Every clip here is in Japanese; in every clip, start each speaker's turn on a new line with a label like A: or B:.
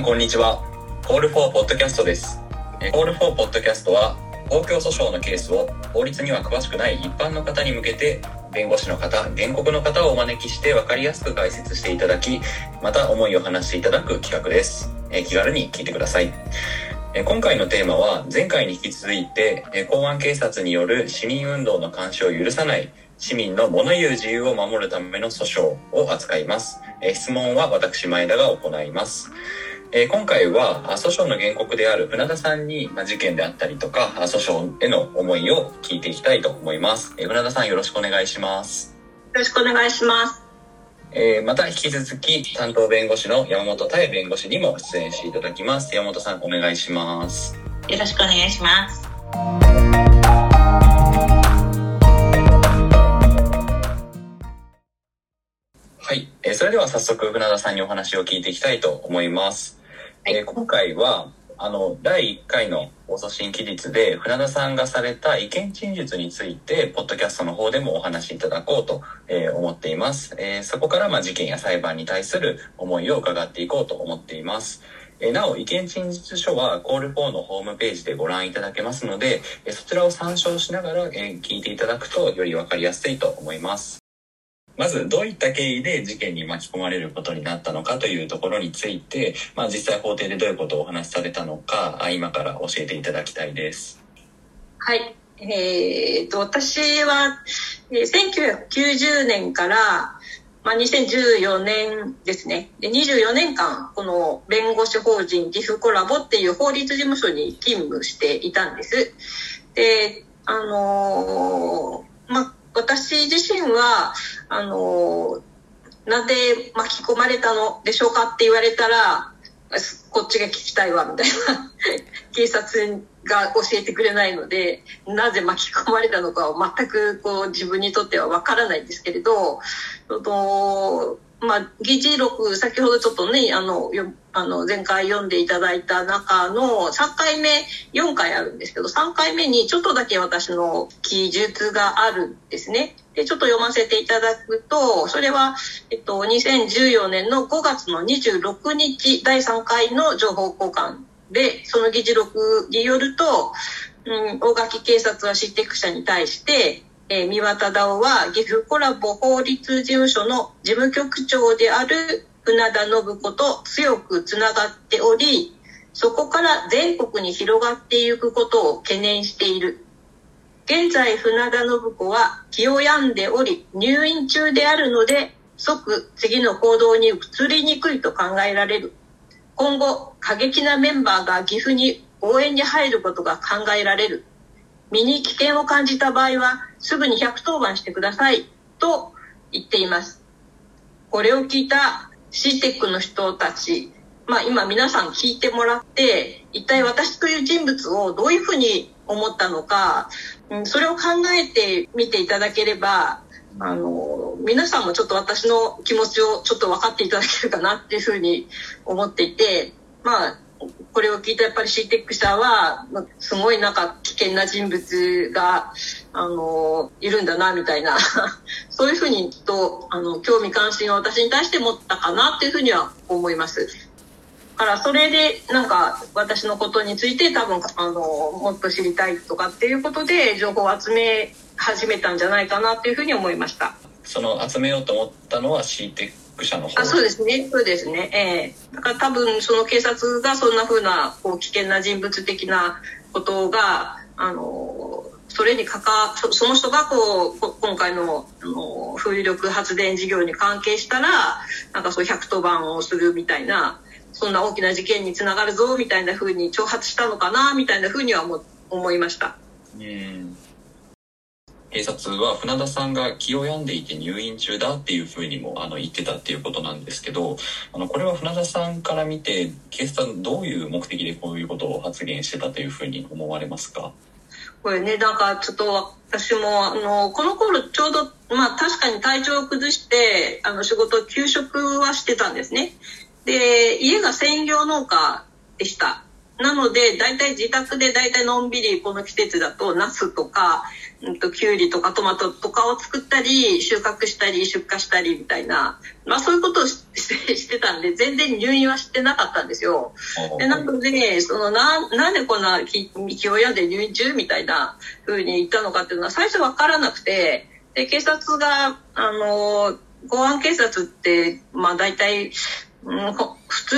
A: んこんにちは。コールフォーポッドキャストです。えーコールフォーポッドキャストは公共訴訟のケースを法律には詳しくない一般の方に向けて弁護士の方、原告の方をお招きして分かりやすく解説していただき、また思いを話していただく企画です。え気軽に聞いてください。今回のテーマは前回に引き続いて公安警察による市民運動の監視を許さない市民の物言う自由を守るための訴訟を扱います。質問は私前田が行います。えー今回はあ訴訟の原告である船田さんに、まあ、事件であったりとかあ訴訟への思いを聞いていきたいと思います。えー船田さんよろしくお願いします。
B: よろしくお願いします。
A: えーまた引き続き担当弁護士の山本妙弁護士にも出演していただきます。山本さんお願いします。
B: よろしくお願いします。
A: はい、えーそれでは早速船田さんにお話を聞いていきたいと思います。
B: はい
A: えー今回はあの第1回の放送審期日で船田さんがされた意見陳述についてポッドキャストの方でもお話しいただこうと、えー思っています、えーそこからまあ事件や裁判に対する思いを伺っていこうと思っています。えなお意見陳述書はコール4のホームページでご覧いただけますので、えそちらを参照しながら、え聞いていただくとよりわかりやすいと思います。まずどういった経緯で事件に巻き込まれることになったのかというところについて、まあ、実際法廷でどういうことをお話しされたのか今から教えていただきたいです。
B: はい。えー、と、私は、1990年から、まあ、2014年ですね。で、24年間、この弁護士法人岐阜コラボっていう法律事務所に勤務していたんです。で、あのーまあ、私自身は、あのなんで巻き込まれたのでしょうかって言われたら、こっちが聞きたいわ、みたいな。警察が教えてくれないので、なぜ巻き込まれたのかは全くこう自分にとっては分からないんですけれど、そのまあ、議事録、先ほどちょっとね、あの、よあの前回読んでいただいた中の3回目、4回あるんですけど、3回目にちょっとだけ私の記述があるんですね。で、ちょっと読ませていただくと、それは、えっと、2014年の5月の26日、第3回の情報交換で、その議事録によると、うん、大垣警察は失脚者に対して、えー三輪忠夫は岐阜コラボ法律事務所の事務局長である船田信子と強くつながっており、そこから全国に広がっていくことを懸念している。現在船田信子は気を病んでおり入院中であるので即次の行動に移りにくいと考えられる。今後過激なメンバーが岐阜に応援に入ることが考えられる。身に危険を感じた場合はすぐに110番してくださいと言っています。これを聞いた CTEC の人たち、まあ今皆さん聞いてもらって、一体私という人物をどういうふうに思ったのか、それを考えてみていただければ、あの、皆さんもちょっと私の気持ちをちょっと分かっていただけるかなっていうふうに思っていて、まあ、これを聞いたやっぱり CTEC 社は、まあすごいなんか危険な人物が、あの、いるんだな、みたいな、そういうふうにきっと、あの、興味関心を私に対して持ったかなっていうふうには思います。だからそれでなんか私のことについて多分あのもっと知りたいとかっていうことで情報を集め始めたんじゃないかなっていうふうに思いました。
A: その集めようと思ったのは CTEC 社の方。
B: あそうですね。そうですね。ええ。だから多分その警察がそんな風なこう危険な人物的なことがあのそれにかかそその人がこうこ今回のあの風力発電事業に関係したらなんかそう110番をするみたいなそんな大きな事件につながるぞみたいな風に挑発したのかなみたいな風には思思いました。
A: うん警察は船田さんが気を病んでいて入院中だっていうふうにもあの言ってたっていうことなんですけどあのこれは船田さんから見て警察どういう目的でこういうことを発言してたというふうに思われますか？
B: これね、なんかちょっと私も、あの、この頃ちょうど、まあ確かに体調を崩して、あの仕事、休職はしてたんですね。で、家が専業農家でした。なので大体自宅で大体のんびりこの季節だとナスとかうんときゅうりとかトマトとかを作ったり収穫したり出荷したりみたいな、まあ、そういうことをし してたんで全然入院はしてなかったんですよ。でなのでそのななんでこんな気気を病んで入院中？みたいな風に言ったのかっていうのは最初分からなくてで警察があの公安警察ってまあ大体、う、普通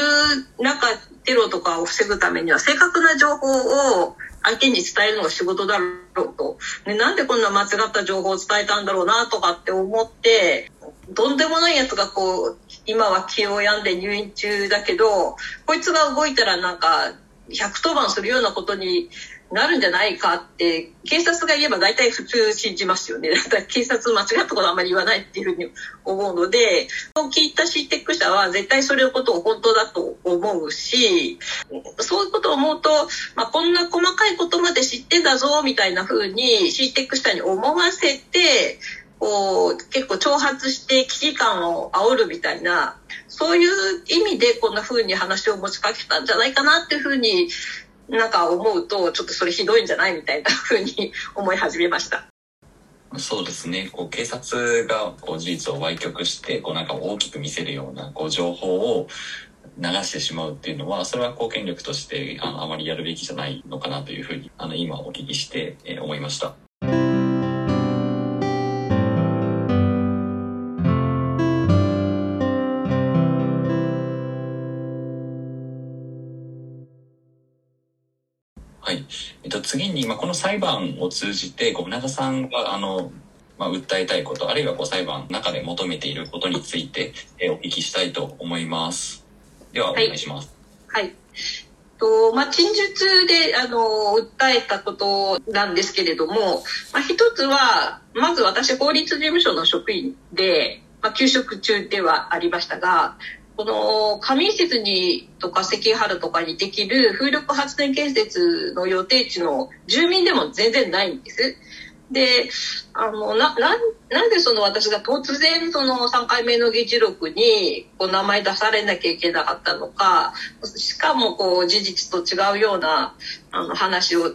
B: なんかテロとかを防ぐためには正確な情報を相手に伝えるのが仕事だろうと。でなんでこんな間違った情報を伝えたんだろうなとかって思って、とんでもないやつがこう、今は気を病んで入院中だけど、こいつが動いたらなんか、110番するようなことになるんじゃないかって警察が言えば大体普通信じますよね。だから警察間違ったことあんまり言わないっていうふうに思うので、そう聞いた CTEC 者は絶対それのことを本当だと思うし、そういうことを思うと、まあ、こんな細かいことまで知ってんだぞみたいなふうに CTEC 者に思わせて、こう結構挑発して危機感を煽るみたいなそういう意味でこんな風に話を持ちかけたんじゃないかなっていうふうになんか思うとちょっとそれひどいんじゃないみたいなふうに思い始めました。
A: そうですね。こう警察がこう事実を歪曲してこうなんか大きく見せるようなこう情報を流してしまうっていうのはそれは貢献力としてあのあまりやるべきじゃないのかなというふうにあの今お聞きして、えー、思いました。次に、まあ、この裁判を通じて、こう、船田さんが、あの、まあ、訴えたいこと、あるいはこう裁判の中で求めていることについて、えー、お聞きしたいと思います。では、お願いします。
B: はい。はい、とまあ、陳述であの訴えたことなんですけれども、まあ、一つはまず私法律事務所の職員で、まあ、休職中ではありましたがこの上施設にとか関原とかにできる風力発電建設の予定地の住民でも全然ないんです。で、あの、な、な、なんでその私が突然その3回目の議事録にこう名前出されなきゃいけなかったのか、しかもこう事実と違うようなあの話を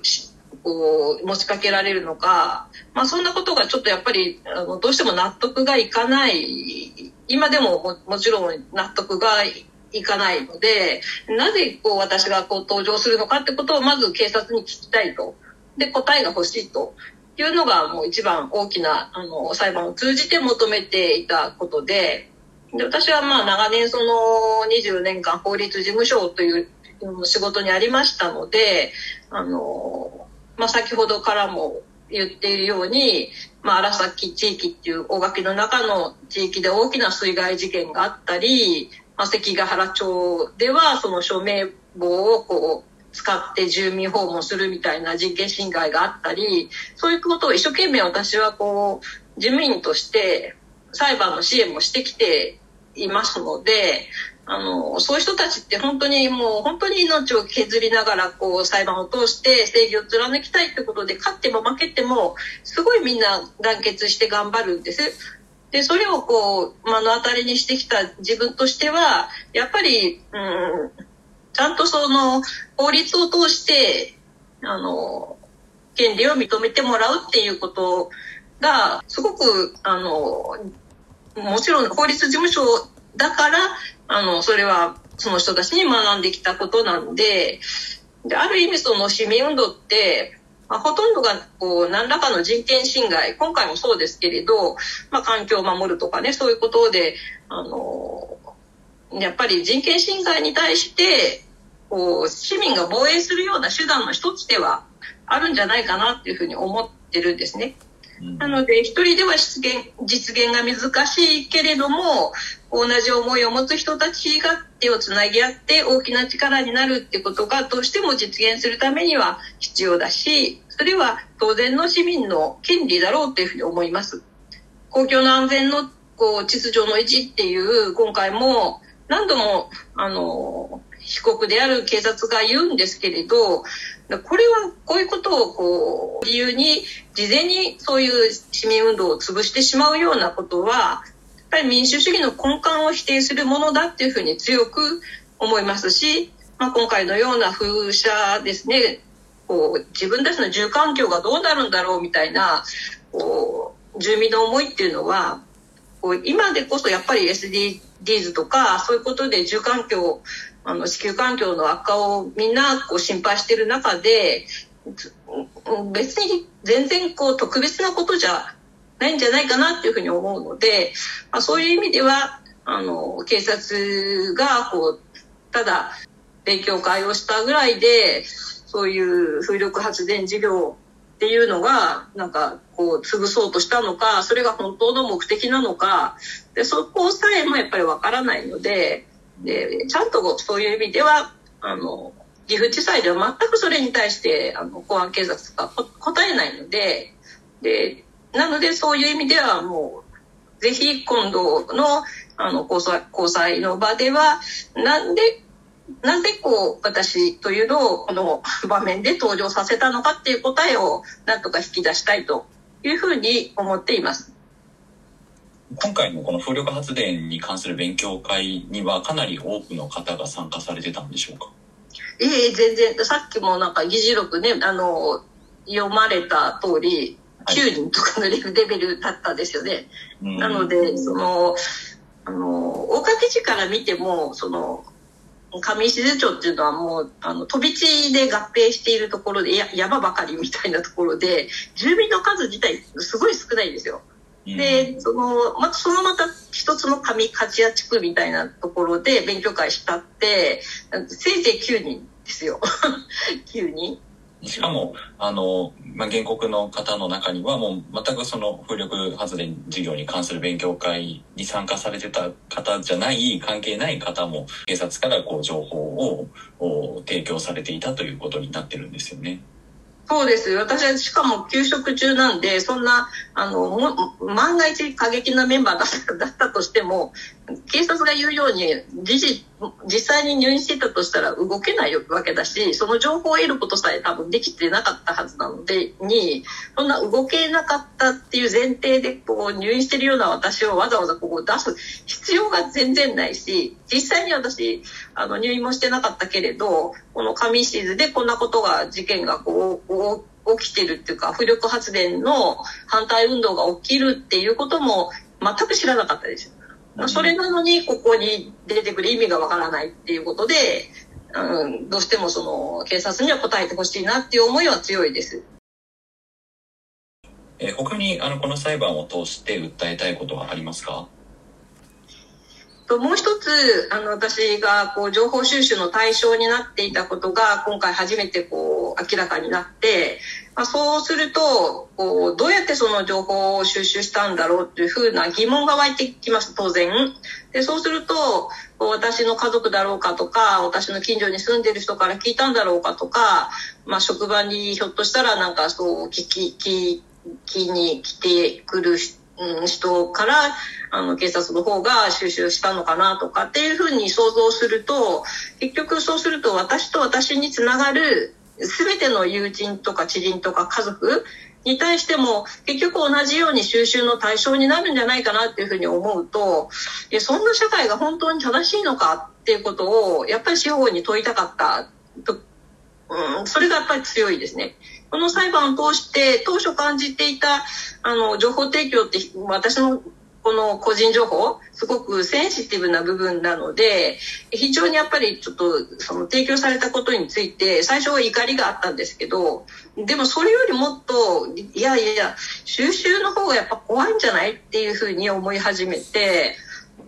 B: こう持ちかけられるのか、まあそんなことがちょっとやっぱりあのどうしても納得がいかない今でもももちろん納得がいかないのでなぜこう私がこう登場するのかってことをまず警察に聞きたいと。で答えが欲しいというのがもう一番大きなあの裁判を通じて求めていたことで。で私はまあ長年その20年間法律事務所という仕事にありましたのであの、まあ、先ほどからも言っているように、まあ、荒崎地域っていう大垣の中の地域で大きな水害事件があったり、まあ、関ヶ原町ではその署名簿をこう使って住民訪問するみたいな人権侵害があったりそういうことを一生懸命私はこう事務員として裁判の支援もしてきていますのであのそういう人たちって本当にもう本当に命を削りながらこう裁判を通して正義を貫きたいってことで勝っても負けてもすごいみんな団結して頑張るんです。でそれをこう目の当たりにしてきた自分としてはやっぱり、うん、ちゃんとその法律を通してあの権利を認めてもらうっていうことがすごくあのもちろん法律事務所だからあの、それはその人たちに学んできたことなんで、である意味その市民運動って、まあ、ほとんどがこう何らかの人権侵害今回もそうですけれど、まあ、環境を守るとかねそういうことであのやっぱり人権侵害に対してこう市民が防衛するような手段の一つではあるんじゃないかなっていうふうに思ってるんですね。なので、一人では実現実現が難しいけれども、同じ思いを持つ人たちが手をつなぎ合って大きな力になるってことがどうしても実現するためには必要だし、それは当然の市民の権利だろうというふうに思います。公共の安全のこう秩序の維持っていう今回も何度もあの被告である警察が言うんですけれどこれはこういうことをこう理由に事前にそういう市民運動を潰してしまうようなことはやっぱり民主主義の根幹を否定するものだっていうふうに強く思いますしまあ、今回のような風車ですねこう自分たちの住環境がどうなるんだろうみたいなこう住民の思いっていうのはこう今でこそやっぱり SDGs とかそういうことで住環境あの地球環境の悪化をみんなこう心配してる中で別に全然こう特別なことじゃないんじゃないかなっていうふうに思うので、まあ、そういう意味ではあの警察がこうただ勉強会をしたぐらいでそういう風力発電事業っていうのがなんかこう潰そうとしたのかそれが本当の目的なのかでそこさえもやっぱりわからないのででちゃんとそういう意味ではあの岐阜地裁では全くそれに対してあの公安警察が答えないのででなのでそういう意味ではもうぜひ今度のあの交際交際の場ではなんでなぜこう私というのをこの場面で登場させたのかっていう答えをなんとか引き出したいというふうに思っています。
A: 今回のこの風力発電に関する勉強会にはかなり多くの方が参加されてたんでしょうか？
B: ええ全然さっきもなんか議事録ねあの読まれた通り9人とかのレベルだったんですよね。はい、なのでそのあの大掛地から見てもその上石津町っていうのはもうあの飛び地で合併しているところでや山ばかりみたいなところで住民の数自体すごい少ないんですよ。でそのまたそのまた一つの上勝屋地区みたいなところで勉強会したってせいぜい9人ですよ 9人。
A: しかも、あの、まあ、原告の方の中にはもう全くその風力発電事業に関する勉強会に参加されてた方じゃない、関係ない方も警察からこう情報を提供されていたということになってるんですよね。
B: そうです。私はしかも休職中なんでそんなあの万が一過激なメンバーだったとしても警察が言うように事実実際に入院してたとしたら動けないわけだしその情報を得ることさえ多分できてなかったはずなのでにそんな動けなかったっていう前提でこう入院してるような私をわざわざここ出す必要が全然ないし実際に私あの入院もしてなかったけれどこの上石津でこんなことが事件がこう起きてるっていうか浮力発電の反対運動が起きるっていうことも全く知らなかったです。それなのにここに出てくる意味がわからないっていうことで、うん、どうしてもその警察には答えてほしいなっていう思いは強いです。
A: え他にあのこの裁判を通して訴えたいことはありますか？
B: ともう一つあの私がこう情報収集の対象になっていたことが今回初めてこう明らかになって、まあ、そうするとこうどうやってその情報を収集したんだろうっていうふうな疑問が湧いてきます当然。でそうすると私の家族だろうかとか私の近所に住んでる人から聞いたんだろうかとか、まあ、職場にひょっとしたらなんかそう聞き聞きに来てくる人、人からあの警察の方が収集したのかなとかっていうふうに想像すると結局そうすると私と私につながる全ての友人とか知人とか家族に対しても結局同じように収集の対象になるんじゃないかなっていうふうに思うとそんな社会が本当に正しいのかっていうことをやっぱり司法に問いたかったと、うん、それがやっぱり強いですね。この裁判を通して当初感じていたあの情報提供って私のこの個人情報すごくセンシティブな部分なので非常にやっぱりちょっとその提供されたことについて最初は怒りがあったんですけどでもそれよりもっといやいや収集の方がやっぱ怖いんじゃないっていうふうに思い始めて。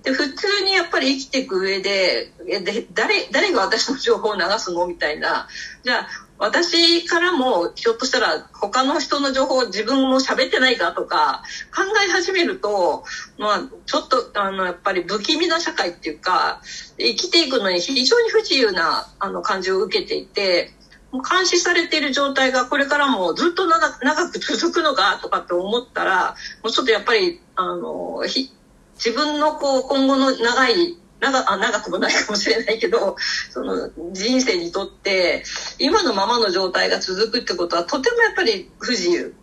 B: で普通にやっぱり生きていく上でで誰誰が私の情報を流すの？みたいなじゃあ私からもひょっとしたら他の人の情報を自分も喋ってないかとか考え始めると、まあ、ちょっとあのやっぱり不気味な社会っていうか生きていくのに非常に不自由なあの感じを受けていて。監視されている状態がこれからもずっと長く続くのかとかって思ったらもうちょっとやっぱりあの自分のこう今後の長い長あ長くもないかもしれないけどその人生にとって今のままの状態が続くってことはとてもやっぱり不自由。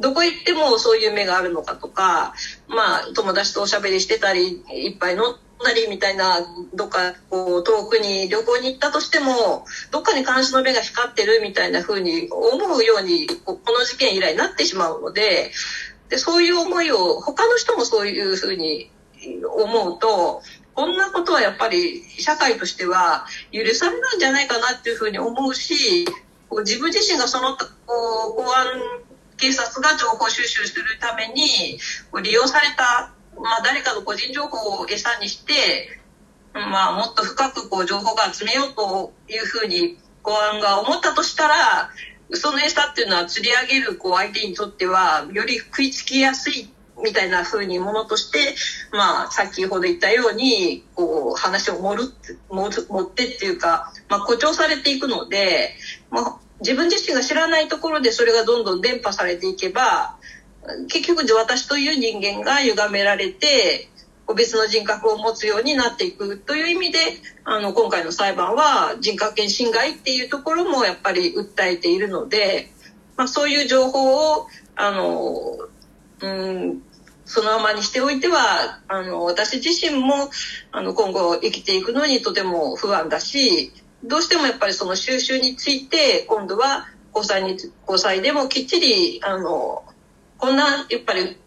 B: どこ行ってもそういう目があるのかとかまあ友達とおしゃべりしてたりいっぱいのなりみたいなどっかこう遠くに旅行に行ったとしてもどっかに監視の目が光ってるみたいな風に思うようにこの事件以来なってしまうのででそういう思いを他の人もそういう風に思うとこんなことはやっぱり社会としては許されないんじゃないかなっていう風に思うしこう自分自身がそのこう公安警察が情報収集するためにこう利用されたまあ、誰かの個人情報を餌にして、まあ、もっと深くこう情報が集めようというふうに公安が思ったとしたら嘘の餌っていうのは釣り上げるこう相手にとってはより食いつきやすいみたいなふうにものとして、まあ、先ほど言ったようにこう話を盛る盛ってっていうか、まあ、誇張されていくので、まあ、自分自身が知らないところでそれがどんどん伝播されていけば結局私という人間が歪められて別の人格を持つようになっていくという意味であの今回の裁判は人格権侵害っていうところもやっぱり訴えているので、まあ、そういう情報をあの、うん、そのままにしておいてはあの私自身もあの今後生きていくのにとても不安だしどうしてもやっぱりその収集について今度は交際に交際でもきっちりあのこんなやっぱり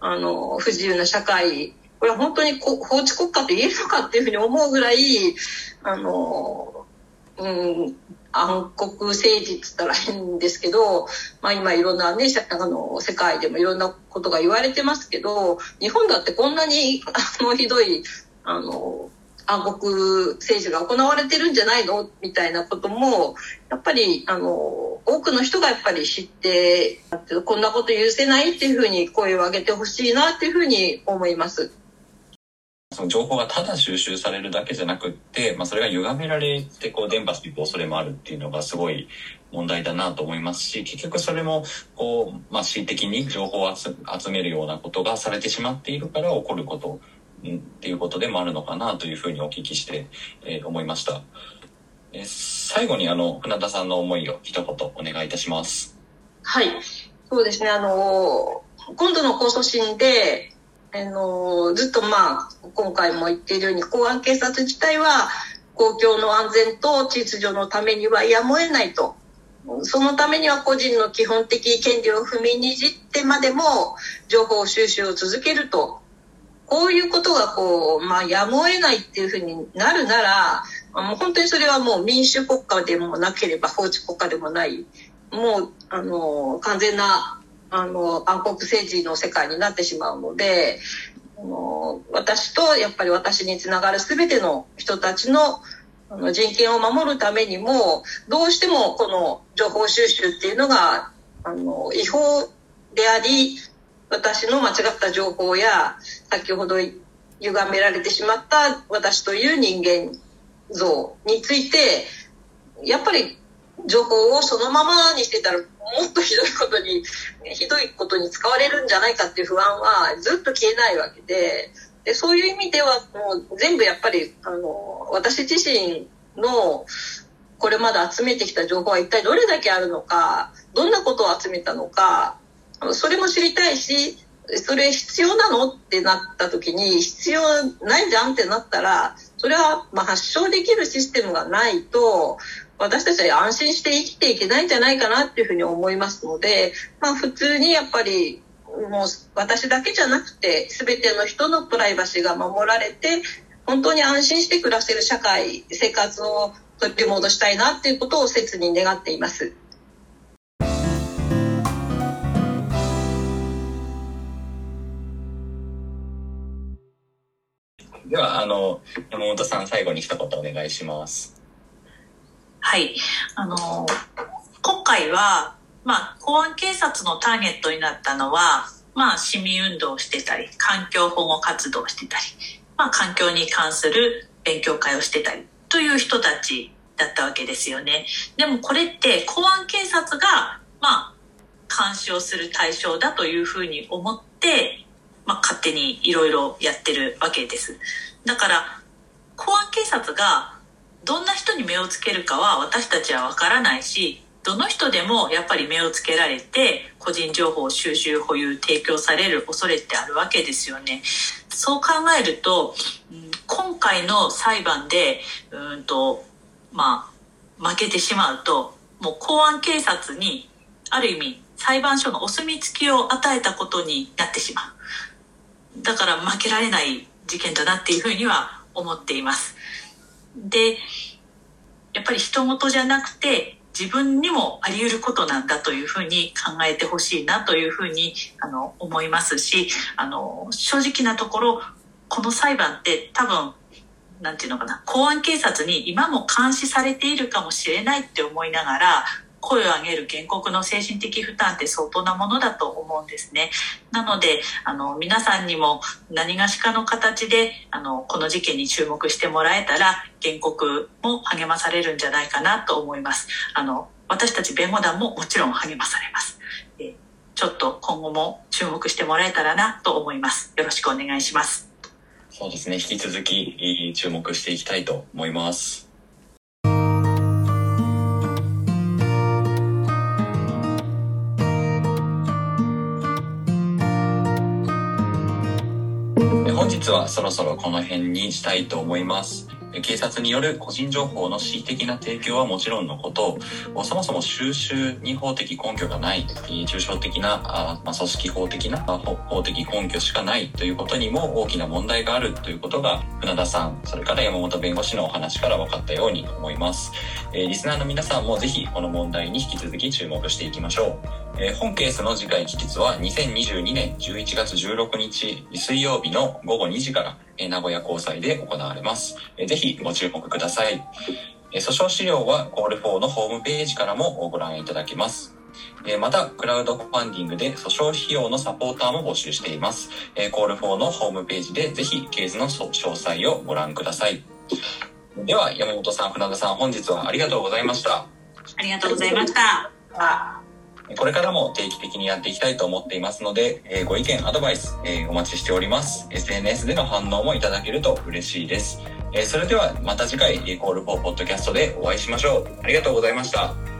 B: あの不自由な社会これは本当に法治国家って言えるのかっていうふうに思うぐらいあの、うん、暗黒政治っつったら変ですけど、まあ、今いろんなねあの世界でもいろんなことが言われてますけど日本だってこんなに あのひどいあの暗黒政治が行われてるんじゃないの？みたいなこともやっぱりあの多くの人がやっぱり知ってこんなこと許せないっていうふうに声を上げてほしいなっていうふうに思います。
A: その情報がただ収集されるだけじゃなくって、まあ、それが歪められてこう伝播していく恐れもあるっていうのがすごい問題だなと思いますし結局それもこう、まあ、恣意的に情報を集めるようなことがされてしまっているから起こることっていうことでもあるのかなというふうにお聞きして、えー、思いました。え最後にあの船田さんの思いを一言お願いいたします。
B: はい、そうですね。あの今度の控訴審で、あのずっとまあ今回も言っているように公安警察自体は公共の安全と秩序のためにはやむを得ないと。そのためには個人の基本的権利を踏みにじってまでも情報収集を続けるとこういうことがこう、まあ、やむを得ないっていうふうになるなら、もう本当にそれはもう民主国家でもなければ法治国家でもない、もう、あの、完全な、あの、暗黒政治の世界になってしまうので、あの私とやっぱり私につながる全ての人たちのあの人権を守るためにもどうしてもこの情報収集っていうのがあの違法であり私の間違った情報や先ほど歪められてしまった私という人間像についてやっぱり情報をそのままにしてたらもっとひどいことにひどいことに使われるんじゃないかっていう不安はずっと消えないわけででそういう意味ではもう全部やっぱりあの私自身のこれまで集めてきた情報は一体どれだけあるのかどんなことを集めたのかそれも知りたいしそれ必要なのってなった時に必要ないじゃんってなったらそれはま発症できるシステムがないと私たちは安心して生きていけないんじゃないかなっていうふうに思いますので、まあ、普通にやっぱりもう私だけじゃなくて全ての人のプライバシーが守られて本当に安心して暮らせる社会生活を取り戻したいなっていうことを切に願っています。
A: では、あの、山本さん、最後に一言お願いします。
C: はい。あの、今回は、まあ、公安警察のターゲットになったのは、まあ、市民運動をしてたり、環境保護活動をしてたり、まあ、環境に関する勉強会をしてたり、という人たちだったわけですよね。でもこれって公安警察が、まあ、監視をする対象だというふうに思って、まあ、勝手にいろいろやってるわけです。だから公安警察がどんな人に目をつけるかは私たちはわからないしどの人でもやっぱり目をつけられて個人情報収集保有提供される恐れってあるわけですよね。そう考えると、うん、公回の裁判でうんとまあ負けてしまうともう公安警察にある意味裁判所のお墨付きを与えたことになってしまうだから負けられない事件だなっていうふうには思っていますでやっぱり人事じゃなくて自分にもあり得ることなんだというふうに考えてほしいなというふうにあの思いますしあの正直なところこの裁判って多分何て言うのかな公安警察に今も監視されているかもしれないって思いながら声を上げる原告の精神的負担って相当なものだと思うんですね。なので、あの、皆さんにも何がしかの形で、あの、この事件に注目してもらえたら、原告も励まされるんじゃないかなと思います。あの、私たち弁護団ももちろん励まされます。えちょっと今後も注目してもらえたらなと思います。よろしくお願いします。
A: そうですね。引き続き注目していきたいと思います。日はそろそろこの辺にしたいと思います。警察による個人情報の恣意的な提供はもちろんのこと、そもそも収集に法的根拠がない、抽象的な、あま、組織法的な法的根拠しかないということにも大きな問題があるということが、船田さん、それから山本弁護士のお話から分かったように思います。え、リスナーの皆さんもぜひこの問題に引き続き注目していきましょう。えー、本ケースの次回期日は2022年11月16日水曜日の午後2時から名古屋高裁で行われます。ぜひご注目ください。訴訟資料はコール4のホームページからもご覧いただけます。また、クラウドファンディングで訴訟費用のサポーターも募集しています。コール4のホームページでぜひケースの詳細をご覧ください。では、山本さん、船田さん、本日はありがとうございました。
C: ありがとうございました。
A: これからも定期的にやっていきたいと思っていますので、え、ご意見、アドバイス、え、お待ちしております。SNS での反応もいただけると嬉しいです。え、それではまた次回、コール4ポッドキャストでお会いしましょう。ありがとうございました。